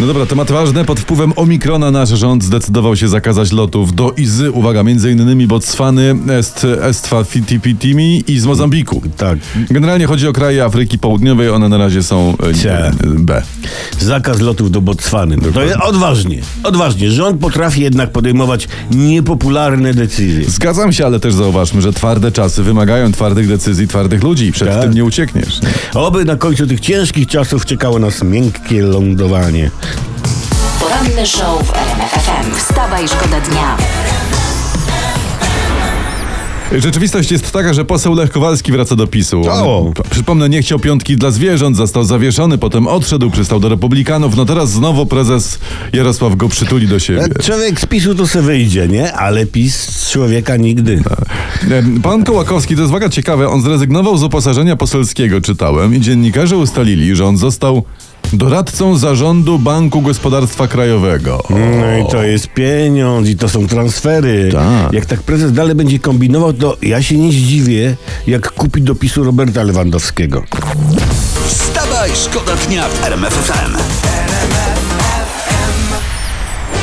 No dobra, temat ważny. Pod wpływem Omikrona nasz rząd zdecydował się zakazać lotów do Izy, uwaga, między innymi Botswany, Est, Estwa Fitipitimi i z Mozambiku. Tak. Generalnie chodzi o kraje Afryki Południowej, one na razie są e, Cie. B. Zakaz lotów do Botswany. No to jest odważnie. Odważnie. Rząd potrafi jednak podejmować niepopularne decyzje. Zgadzam się, ale też zauważmy, że twarde czasy wymagają twardych decyzji, twardych ludzi. Przed Tak. tym nie uciekniesz. Oby na końcu tych ciężkich czasów czekało nas miękkie lądowanie. Poranny show w RMF FM. Wstawaj, szkoda dnia. Rzeczywistość jest taka, że poseł Lech Kowalski wraca do PiSu. O! Przypomnę, nie chciał piątki dla zwierząt, został zawieszony, potem odszedł, przystał do republikanów. No teraz znowu prezes Jarosław go przytuli do siebie. E, Człowiek z PiSu to se wyjdzie, nie? Ale PiS z człowieka nigdy. E, Pan Kołakowski, to jest waga ciekawe, on zrezygnował z uposażenia poselskiego, czytałem, i dziennikarze ustalili, że on został doradcą zarządu Banku Gospodarstwa Krajowego. No i to jest pieniądz i to są transfery. Tak. Jak tak prezes dalej będzie kombinował, to ja się nie zdziwię, jak kupi do PiSu Roberta Lewandowskiego. Wstawaj, szkoda dnia w RMF FM.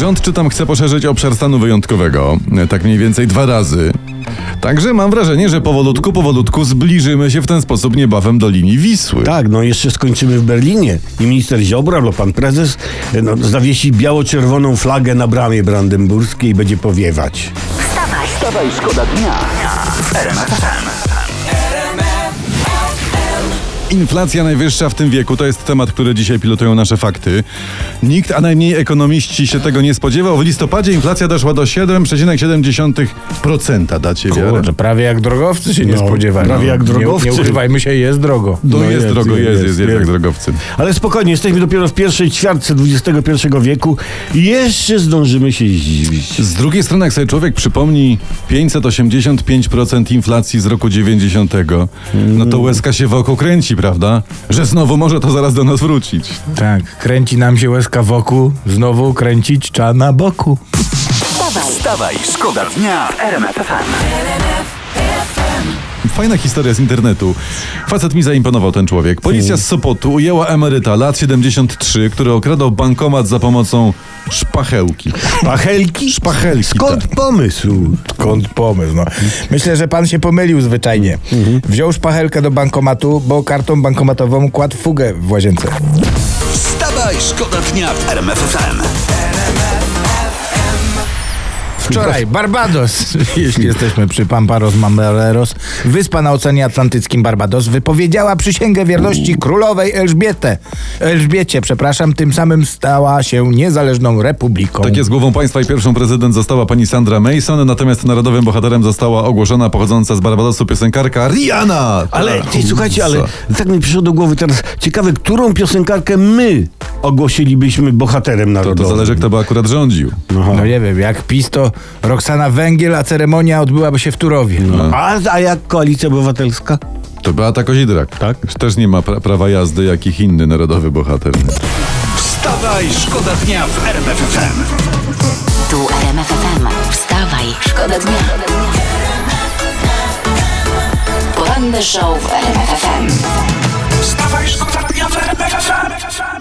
Rząd, czytam, chce poszerzyć obszar stanu wyjątkowego, tak mniej więcej dwa razy. Także mam wrażenie, że powolutku, powolutku zbliżymy się w ten sposób niebawem do linii Wisły. Tak, no jeszcze skończymy w Berlinie i minister Ziobro albo pan prezes e, no, zawiesi biało-czerwoną flagę na bramie brandenburskiej i będzie powiewać. Wstawaj, Wstawaj, szkoda dnia w. Inflacja najwyższa w tym wieku to jest temat, który dzisiaj pilotują nasze fakty. Nikt, a najmniej ekonomiści się tego nie spodziewał. W listopadzie inflacja doszła do 7,7%. Dacie wiarę? Kurczę, prawie jak drogowcy się nie No, spodziewali. prawie jak drogowcy. Nie, nie ukrywajmy się, jest drogo. To No jest, jest, drogo, jest, jest, jest, jest, jest. jak drogowcy. Ale spokojnie, jesteśmy dopiero w pierwszej ćwiartce XXI wieku i jeszcze zdążymy się zdziwić. Z drugiej strony, jak sobie człowiek przypomni 585% inflacji z roku 90, no to łezka się wokół kręci, prawda? Że znowu może to zaraz do nas wrócić. Tak, kręci nam się łezka wokół, znowu kręcić trzeba na boku. wstawaj, Wstawaj, szkoda dnia w RMF FM. Fajna historia z internetu. Facet mi zaimponował ten człowiek. Policja z Sopotu ujęła emeryta lat 73, który okradał bankomat za pomocą szpachełki. Pachelki? Szpachelki, Skąd tak. pomysł? Skąd pomysł? No. Myślę, że pan się pomylił zwyczajnie. Wziął szpachelkę do bankomatu, bo kartą bankomatową kładł fugę w łazience. Wstawaj, szkoda dnia w RMF FM. Wczoraj Barbados, jeśli jesteśmy przy Pamparos Mambaleros, wyspa na Oceanie Atlantyckim Barbados wypowiedziała przysięgę wierności królowej Elżbietę. Elżbiecie, przepraszam, tym samym stała się niezależną republiką. Tak jest, głową państwa i pierwszą prezydent została pani Sandra Mason, natomiast narodowym bohaterem została ogłoszona pochodząca z Barbadosu piosenkarka Rihanna. Ale Tak. słuchajcie, ale tak mi przyszło do głowy teraz ciekawe, którą piosenkarkę my ogłosilibyśmy bohaterem To, narodowym. to zależy, kto by akurat rządził. No nie wiem, jak PiS to Roxana Węgiel, a ceremonia odbyłaby się w Turowie. A, a jak koalicja obywatelska? To Beata Kozidrak. Tak. Też nie ma pra prawa jazdy, jakich inny narodowy bohater. Wstawaj, szkoda dnia w RMF FM. tu RMF FM. Wstawaj, szkoda dnia. Poranny show w RMF FM. Wstawaj, szkoda dnia w RMF FM.